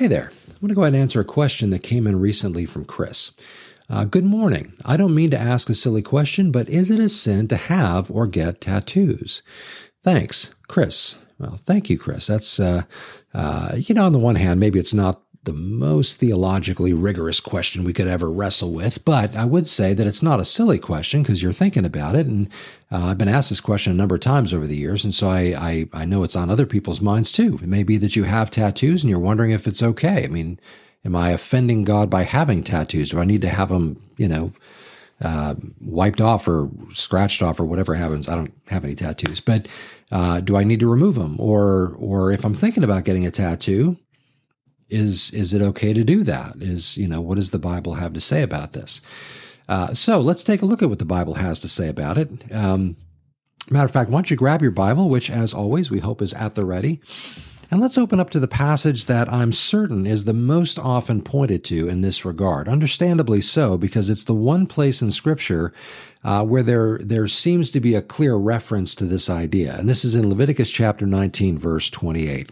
Hey there. I'm going to go ahead and answer a question that came in recently from Chris. Uh, good morning. I don't mean to ask a silly question, but is it a sin to have or get tattoos? Thanks, Chris. Well, thank you, Chris. That's, uh, uh, you know, on the one hand, maybe it's not the most theologically rigorous question we could ever wrestle with, but I would say that it's not a silly question because you're thinking about it. And uh, I've been asked this question a number of times over the years, and so I, I, I know it's on other people's minds too. It may be that you have tattoos and you're wondering if it's okay. I mean, am I offending God by having tattoos? Do I need to have them, you know, uh, wiped off or scratched off or whatever happens? I don't have any tattoos, but uh, do I need to remove them? Or, or if I'm thinking about getting a tattoo, is is it okay to do that? Is you know what does the Bible have to say about this? Uh, so let's take a look at what the Bible has to say about it. Um, matter of fact, why don't you grab your Bible, which as always we hope is at the ready, and let's open up to the passage that I'm certain is the most often pointed to in this regard. Understandably so, because it's the one place in Scripture uh, where there there seems to be a clear reference to this idea, and this is in Leviticus chapter 19, verse 28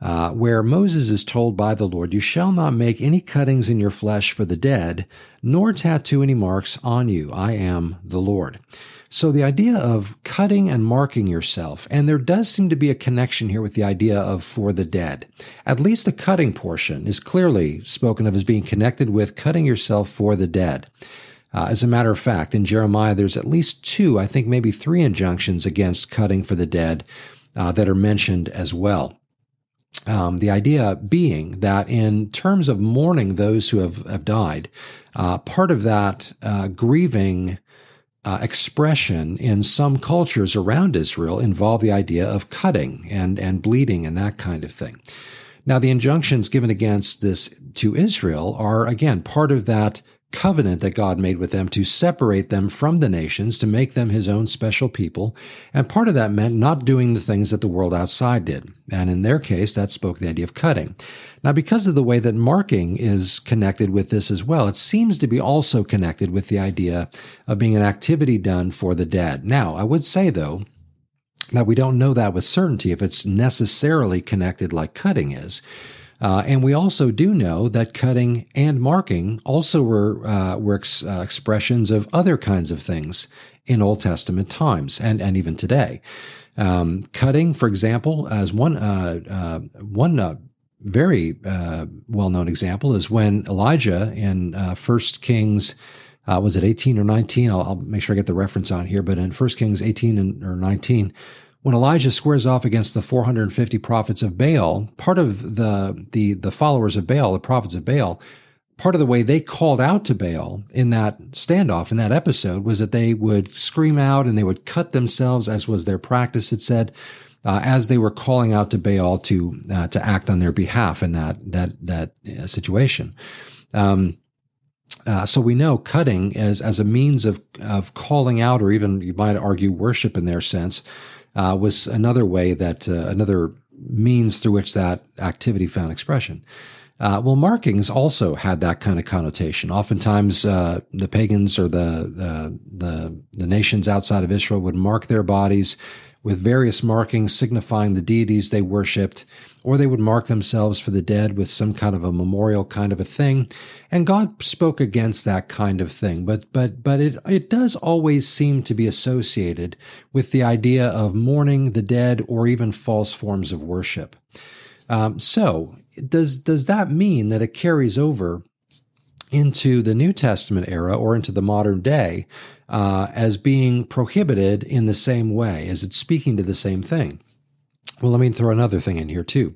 uh, where Moses is told by the Lord, You shall not make any cuttings in your flesh for the dead, nor tattoo any marks on you. I am the Lord. So the idea of cutting and marking yourself, and there does seem to be a connection here with the idea of for the dead. At least the cutting portion is clearly spoken of as being connected with cutting yourself for the dead. Uh, as a matter of fact, in Jeremiah, there's at least two, I think maybe three injunctions against cutting for the dead uh, that are mentioned as well. Um, the idea being that in terms of mourning those who have, have died, uh, part of that uh, grieving uh, expression in some cultures around Israel involve the idea of cutting and, and bleeding and that kind of thing. Now, the injunctions given against this to Israel are, again, part of that covenant that God made with them to separate them from the nations, to make them his own special people. And part of that meant not doing the things that the world outside did. And in their case, that spoke the idea of cutting. Now, because of the way that marking is connected with this as well, it seems to be also connected with the idea of being an activity done for the dead. Now, I would say though, that we don't know that with certainty if it's necessarily connected like cutting is. Uh, and we also do know that cutting and marking also were, uh, were ex- uh, expressions of other kinds of things in Old Testament times and, and even today. Um, cutting, for example, as one, uh, uh, one uh, very well known example is when Elijah in First Kings uh, was it 18 or 19? I'll, I'll, make sure I get the reference on here, but in 1 Kings 18 and, or 19, when Elijah squares off against the 450 prophets of Baal, part of the, the, the followers of Baal, the prophets of Baal, part of the way they called out to Baal in that standoff, in that episode, was that they would scream out and they would cut themselves, as was their practice, it said, uh, as they were calling out to Baal to uh, to act on their behalf in that that that uh, situation. Um, uh, so we know cutting as as a means of of calling out, or even you might argue worship in their sense, uh, was another way that uh, another means through which that activity found expression. Uh, well, markings also had that kind of connotation. Oftentimes, uh, the pagans or the, the, the the nations outside of Israel would mark their bodies with various markings signifying the deities they worshipped, or they would mark themselves for the dead with some kind of a memorial kind of a thing. And God spoke against that kind of thing. But, but, but it, it does always seem to be associated with the idea of mourning the dead or even false forms of worship. Um, so does, does that mean that it carries over into the New Testament era or into the modern day uh, as being prohibited in the same way, as it's speaking to the same thing. Well, let me throw another thing in here too.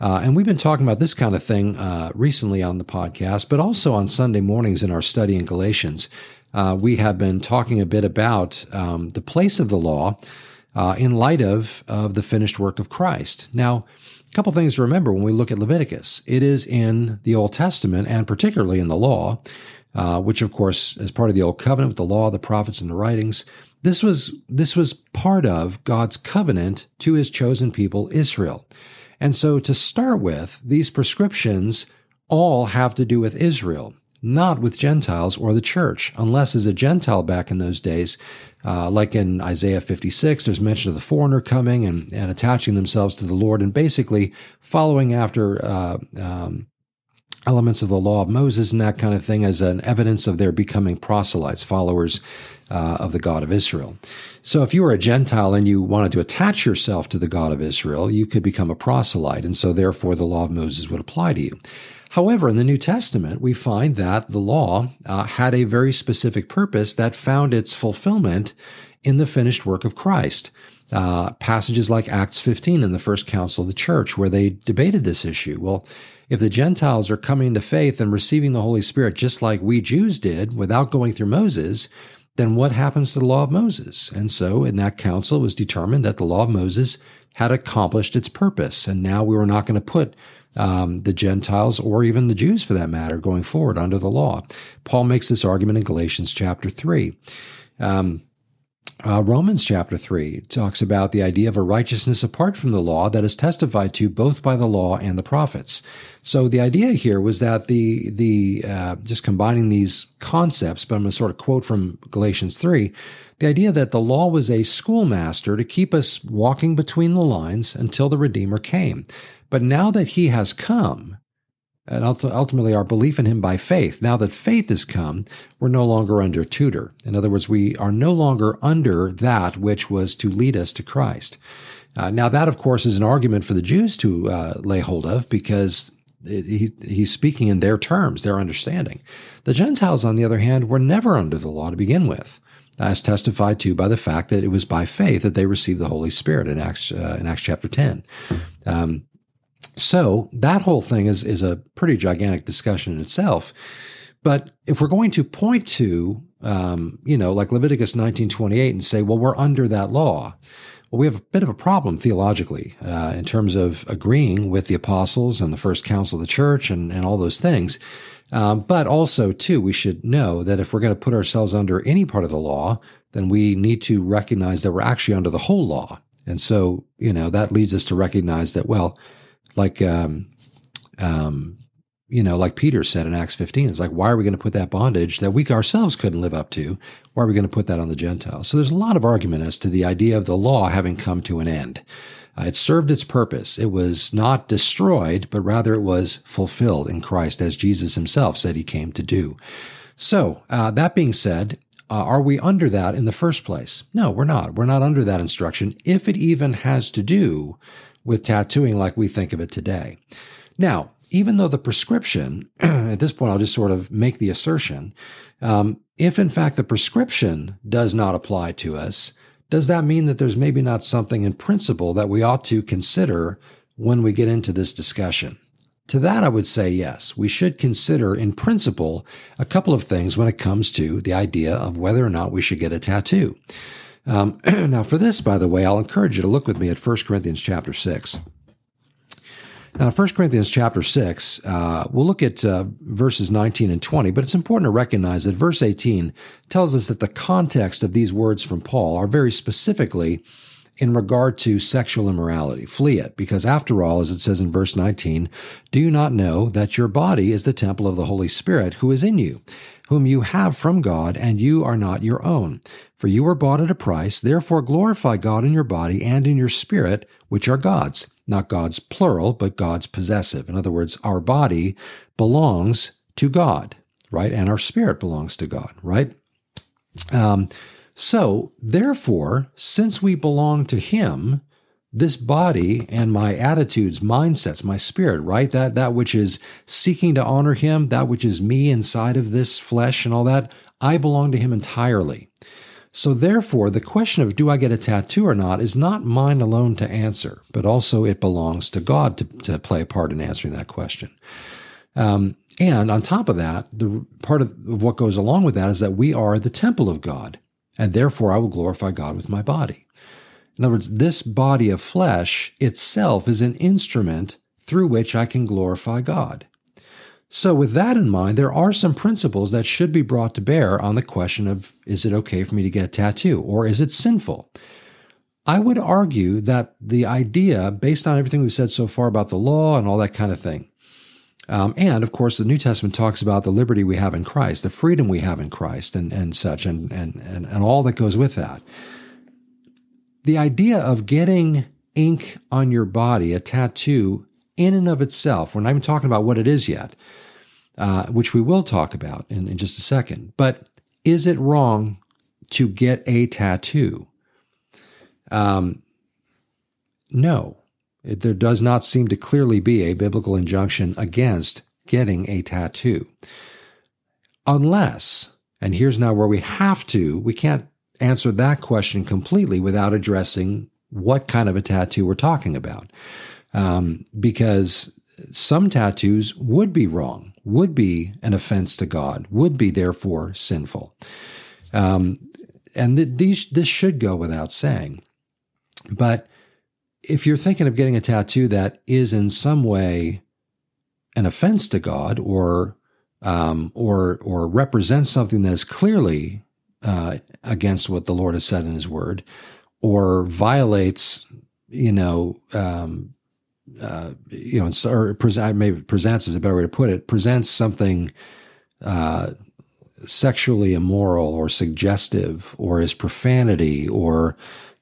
Uh, and we've been talking about this kind of thing uh, recently on the podcast, but also on Sunday mornings in our study in Galatians. Uh, we have been talking a bit about um, the place of the law uh, in light of, of the finished work of Christ. Now, a couple things to remember when we look at Leviticus. It is in the Old Testament and particularly in the law, uh, which of course is part of the Old Covenant with the law, the prophets, and the writings. This was this was part of God's covenant to His chosen people, Israel. And so, to start with, these prescriptions all have to do with Israel. not with Gentiles or the church, unless as a Gentile back in those days, uh, like in Isaiah 56, there's mention of the foreigner coming and, and attaching themselves to the Lord and basically following after uh, um, elements of the law of Moses and that kind of thing as an evidence of their becoming proselytes, followers uh, of the God of Israel. So if you were a Gentile and you wanted to attach yourself to the God of Israel, you could become a proselyte. And so therefore the law of Moses would apply to you. However, in the New Testament, we find that the law uh, had a very specific purpose that found its fulfillment in the finished work of Christ. Uh, passages like Acts 15 in the first council of the church, where they debated this issue. Well, if the Gentiles are coming to faith and receiving the Holy Spirit just like we Jews did without going through Moses, then what happens to the law of Moses? And so in that council, it was determined that the law of Moses had accomplished its purpose. And now we were not going to put um, the Gentiles or even the Jews for that matter going forward under the law. Paul makes this argument in Galatians chapter 3. Um, uh, Romans chapter 3 talks about the idea of a righteousness apart from the law that is testified to both by the law and the prophets. So the idea here was that the, the, uh, just combining these concepts, but I'm going to sort of quote from Galatians 3, the idea that the law was a schoolmaster to keep us walking between the lines until the Redeemer came. But now that he has come, and ultimately our belief in him by faith. Now that faith has come, we're no longer under tutor. In other words, we are no longer under that which was to lead us to Christ. Uh, now, that of course is an argument for the Jews to uh, lay hold of because he, he's speaking in their terms, their understanding. The Gentiles, on the other hand, were never under the law to begin with, as testified to by the fact that it was by faith that they received the Holy Spirit in Acts uh, in Acts chapter ten. Um, so that whole thing is, is a pretty gigantic discussion in itself. But if we're going to point to, um, you know, like Leviticus 1928 and say, well, we're under that law. Well, we have a bit of a problem theologically uh, in terms of agreeing with the apostles and the first council of the church and, and all those things. Um, but also, too, we should know that if we're going to put ourselves under any part of the law, then we need to recognize that we're actually under the whole law. And so, you know, that leads us to recognize that, well, like um, um, you know, like Peter said in Acts 15, it's like, why are we going to put that bondage that we ourselves couldn't live up to? Why are we going to put that on the Gentiles? So there's a lot of argument as to the idea of the law having come to an end. Uh, it served its purpose. It was not destroyed, but rather it was fulfilled in Christ as Jesus himself said he came to do. So, uh, that being said, uh, are we under that in the first place? No, we're not. We're not under that instruction if it even has to do with tattooing like we think of it today. Now, even though the prescription, at this point, I'll just sort of make the assertion, um, if in fact the prescription does not apply to us, does that mean that there's maybe not something in principle that we ought to consider when we get into this discussion? To that, I would say yes. We should consider, in principle, a couple of things when it comes to the idea of whether or not we should get a tattoo. Um, now, for this, by the way, I'll encourage you to look with me at 1 Corinthians chapter 6. Now, 1 Corinthians chapter 6, uh, we'll look at uh, verses 19 and 20, but it's important to recognize that verse 18 tells us that the context of these words from Paul are very specifically in regard to sexual immorality. Flee it, because after all, as it says in verse 19, do you not know that your body is the temple of the Holy Spirit who is in you, whom you have from God, and you are not your own? For you were bought at a price, therefore glorify God in your body and in your spirit, which are God's. Not God's plural, but God's possessive. In other words, our body belongs to God, right? And our spirit belongs to God, right? Um, so, therefore, since we belong to Him, this body and my attitudes, mindsets, my spirit, right? That, that which is seeking to honor Him, that which is me inside of this flesh and all that, I belong to Him entirely. So, therefore, the question of do I get a tattoo or not is not mine alone to answer, but also it belongs to God to, to play a part in answering that question. Um, and on top of that, the part of what goes along with that is that we are the temple of God and therefore I will glorify God with my body. In other words, this body of flesh itself is an instrument through which I can glorify God. So, with that in mind, there are some principles that should be brought to bear on the question of is it okay for me to get a tattoo or is it sinful? I would argue that the idea, based on everything we've said so far about the law and all that kind of thing, Um, and of course, the New Testament talks about the liberty we have in Christ, the freedom we have in Christ, and, and such, and, and, and, and all that goes with that. The idea of getting ink on your body, a tattoo, in and of itself, we're not even talking about what it is yet, uh, which we will talk about in, in just a second. But is it wrong to get a tattoo? Um, no, it, there does not seem to clearly be a biblical injunction against getting a tattoo. Unless, and here's now where we have to, we can't answer that question completely without addressing what kind of a tattoo we're talking about. Um, because some tattoos would be wrong, would be an offense to God, would be therefore sinful. Um, and th- these, this should go without saying. But if you're thinking of getting a tattoo that is in some way an offense to God or um, or or represents something that is clearly uh, against what the Lord has said in His Word, or violates, you know, um, uh, you know, or present, maybe presents is a better way to put it, presents something uh, sexually immoral or suggestive, or is profanity, or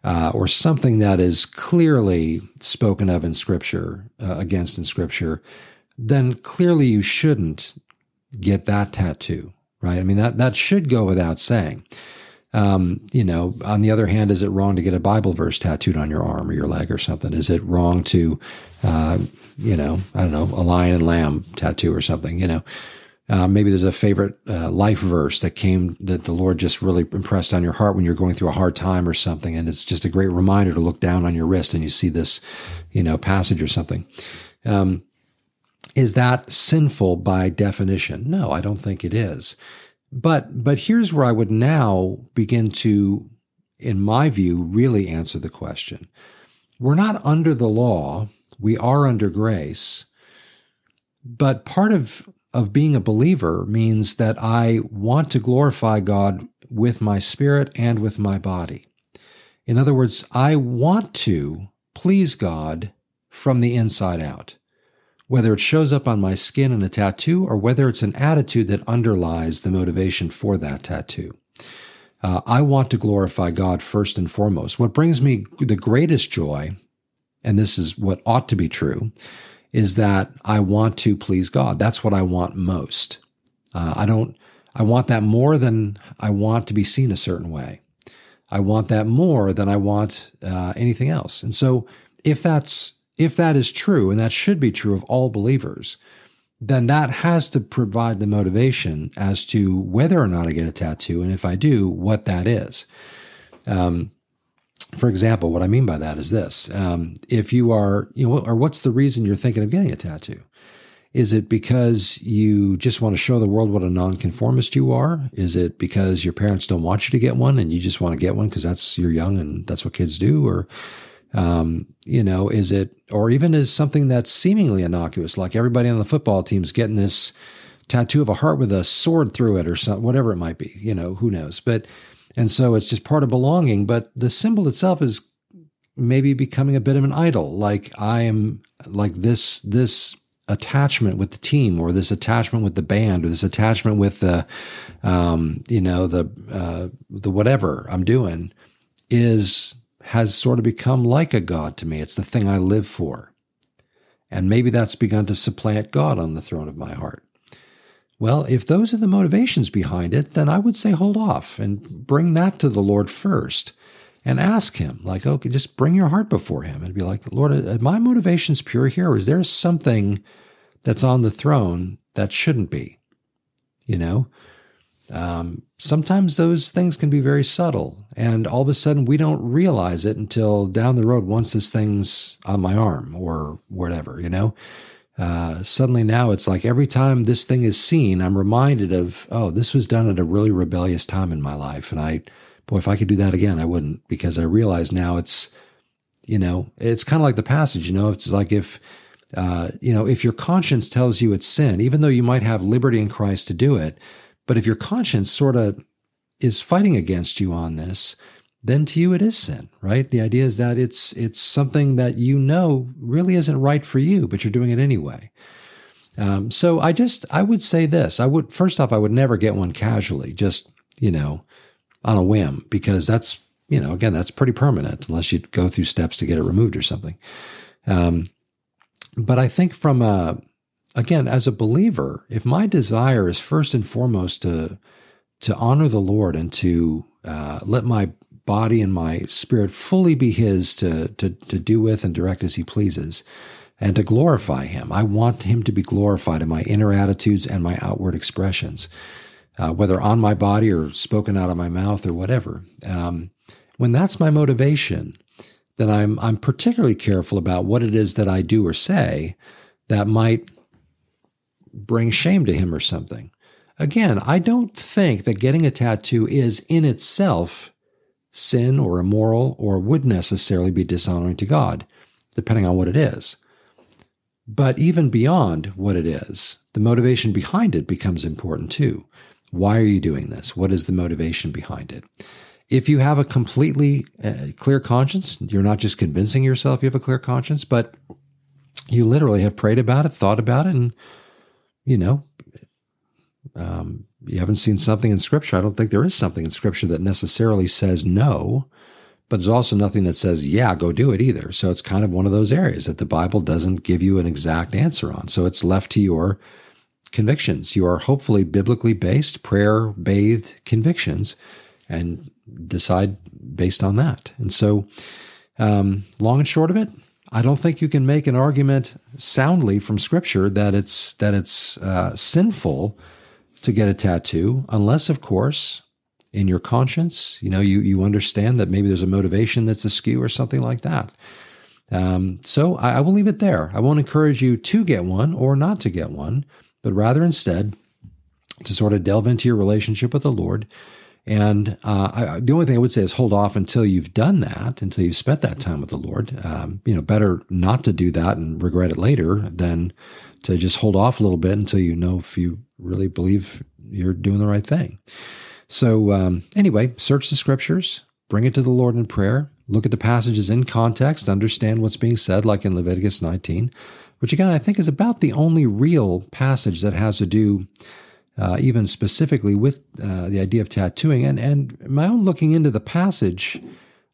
uh, or something that is clearly spoken of in Scripture, uh, against in Scripture, then clearly you shouldn't get that tattoo, right? I mean, that, that should go without saying. Um, you know, on the other hand, is it wrong to get a Bible verse tattooed on your arm or your leg or something? Is it wrong to, uh, you know, I don't know, a lion and lamb tattoo or something, you know? Uh, maybe there's a favorite uh, life verse that came that the Lord just really impressed on your heart when you're going through a hard time or something, and it's just a great reminder to look down on your wrist and you see this, you know, passage or something. Um, is that sinful by definition? No, I don't think it is. But but here's where I would now begin to, in my view, really answer the question. We're not under the law; we are under grace. But part of of being a believer means that I want to glorify God with my spirit and with my body. In other words, I want to please God from the inside out, whether it shows up on my skin in a tattoo or whether it's an attitude that underlies the motivation for that tattoo. Uh, I want to glorify God first and foremost. What brings me the greatest joy, and this is what ought to be true, is that I want to please God. That's what I want most. Uh, I don't, I want that more than I want to be seen a certain way. I want that more than I want uh, anything else. And so if that's, if that is true, and that should be true of all believers, then that has to provide the motivation as to whether or not I get a tattoo, and if I do, what that is. Um, for example, what I mean by that is this: um, if you are, you know, or what's the reason you're thinking of getting a tattoo? Is it because you just want to show the world what a nonconformist you are? Is it because your parents don't want you to get one and you just want to get one because that's you're young and that's what kids do? Or, um, you know, is it, or even is something that's seemingly innocuous, like everybody on the football team's getting this tattoo of a heart with a sword through it or something, whatever it might be, you know, who knows? But and so it's just part of belonging. But the symbol itself is maybe becoming a bit of an idol. Like I am like this, this attachment with the team or this attachment with the band or this attachment with the, um, you know, the, uh, the whatever I'm doing is, has sort of become like a God to me. It's the thing I live for. And maybe that's begun to supplant God on the throne of my heart. Well, if those are the motivations behind it, then I would say hold off and bring that to the Lord first and ask Him, like, okay, just bring your heart before Him and be like, Lord, are my motivations pure here? Or is there something that's on the throne that shouldn't be? You know? Um, sometimes those things can be very subtle, and all of a sudden we don't realize it until down the road once this thing's on my arm or whatever, you know? Uh, suddenly now it's like every time this thing is seen, I'm reminded of, oh, this was done at a really rebellious time in my life. And I, boy, if I could do that again, I wouldn't because I realize now it's, you know, it's kind of like the passage, you know, it's like if, uh, you know, if your conscience tells you it's sin, even though you might have liberty in Christ to do it, but if your conscience sort of is fighting against you on this, then to you it is sin, right? The idea is that it's it's something that you know really isn't right for you, but you're doing it anyway. Um, so I just, I would say this. I would, first off, I would never get one casually, just, you know, on a whim, because that's, you know, again, that's pretty permanent unless you go through steps to get it removed or something. Um, but I think from a, again, as a believer, if my desire is first and foremost to, to honor the Lord and to uh, let my body and my spirit fully be His to, to, to do with and direct as He pleases, and to glorify Him. I want Him to be glorified in my inner attitudes and my outward expressions, uh, whether on my body or spoken out of my mouth or whatever. Um, when that's my motivation, then I'm I'm particularly careful about what it is that I do or say that might bring shame to him or something. Again, I don't think that getting a tattoo is in itself sin or immoral or would necessarily be dishonoring to God, depending on what it is. But even beyond what it is, the motivation behind it becomes important too. Why are you doing this? What is the motivation behind it? If you have a completely uh, clear conscience, you're not just convincing yourself you have a clear conscience, but you literally have prayed about it, thought about it, and, you know, um, you haven't seen something in Scripture. I don't think there is something in Scripture that necessarily says no but there's also nothing that says, yeah, go do it either. So it's kind of one of those areas that the Bible doesn't give you an exact answer on. So it's left to your convictions. You are hopefully biblically based, prayer bathed convictions, and decide based on that. And so, um, long and short of it, I don't think you can make an argument soundly from Scripture that it's that it's uh, sinful to get a tattoo, unless, of course, in your conscience. You know, you you understand that maybe there's a motivation that's askew or something like that. Um, so I, I will leave it there. I won't encourage you to get one or not to get one, but rather instead to sort of delve into your relationship with the Lord. And uh, I, the only thing I would say is hold off until you've done that, until you've spent that time with the Lord. Um, you know, better not to do that and regret it later than to just hold off a little bit until you know if you really believe you're doing the right thing. So, um, anyway, search the scriptures, bring it to the Lord in prayer, look at the passages in context, understand what's being said, like in Leviticus 19, which again, I think is about the only real passage that has to do uh, even specifically with uh, the idea of tattooing. And, and my own looking into the passage,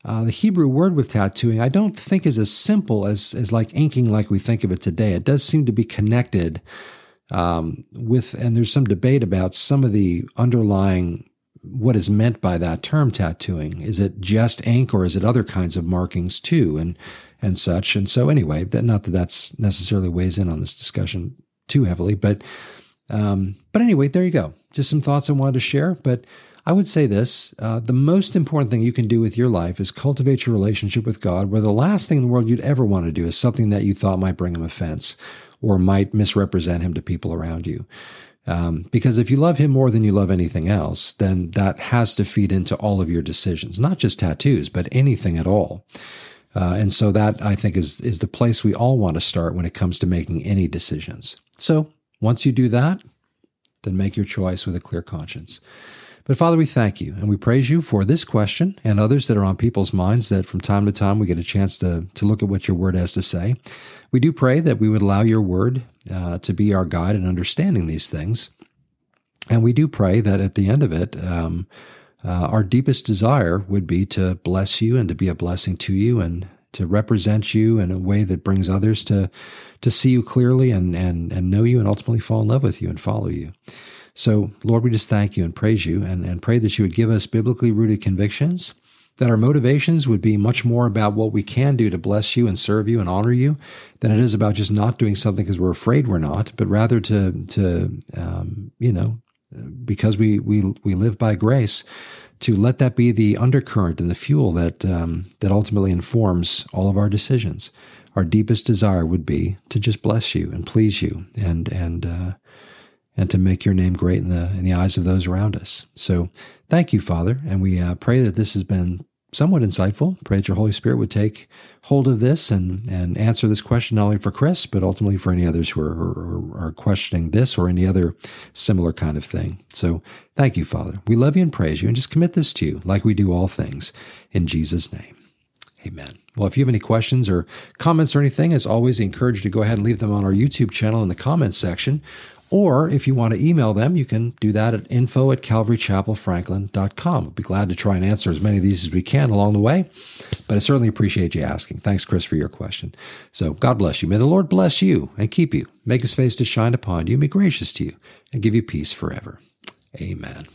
uh, the Hebrew word with tattooing, I don't think is as simple as, as like inking like we think of it today. It does seem to be connected um, with, and there's some debate about some of the underlying what is meant by that term tattooing. Is it just ink or is it other kinds of markings too and and such? And so anyway, that not that that's necessarily weighs in on this discussion too heavily, but um, but anyway, there you go. Just some thoughts I wanted to share. But I would say this uh, the most important thing you can do with your life is cultivate your relationship with God, where the last thing in the world you'd ever want to do is something that you thought might bring him offense or might misrepresent him to people around you. Um, because if you love him more than you love anything else, then that has to feed into all of your decisions, not just tattoos, but anything at all. Uh, and so that I think is is the place we all want to start when it comes to making any decisions. So once you do that, then make your choice with a clear conscience. But Father, we thank you and we praise you for this question and others that are on people's minds that from time to time we get a chance to, to look at what your word has to say. We do pray that we would allow your word uh, to be our guide in understanding these things. And we do pray that at the end of it, um, uh, our deepest desire would be to bless you and to be a blessing to you and to represent you in a way that brings others to to see you clearly and and and know you and ultimately fall in love with you and follow you. So, Lord, we just thank you and praise you and, and pray that you would give us biblically rooted convictions, that our motivations would be much more about what we can do to bless you and serve you and honor you than it is about just not doing something because we're afraid we're not, but rather to, to um, you know, because we, we, we live by grace, to let that be the undercurrent and the fuel that, um, that ultimately informs all of our decisions. Our deepest desire would be to just bless you and please you and, and, uh, and to make your name great in the in the eyes of those around us. So thank you, Father, and we uh, pray that this has been somewhat insightful. Pray that your Holy Spirit would take hold of this and and answer this question not only for Chris, but ultimately for any others who are, who are questioning this or any other similar kind of thing. So thank you, Father. We love you and praise you, and just commit this to you, like we do all things, in Jesus' name. Amen. Well, if you have any questions or comments or anything, as always, I encourage you to go ahead and leave them on our YouTube channel in the comments section. Or if you want to email them, you can do that at info at calvarychapelfranklin.com. We'll be glad to try and answer as many of these as we can along the way. But I certainly appreciate you asking. Thanks, Chris, for your question. So God bless you. May the Lord bless you and keep you, make his face to shine upon you, be gracious to you, and give you peace forever. Amen.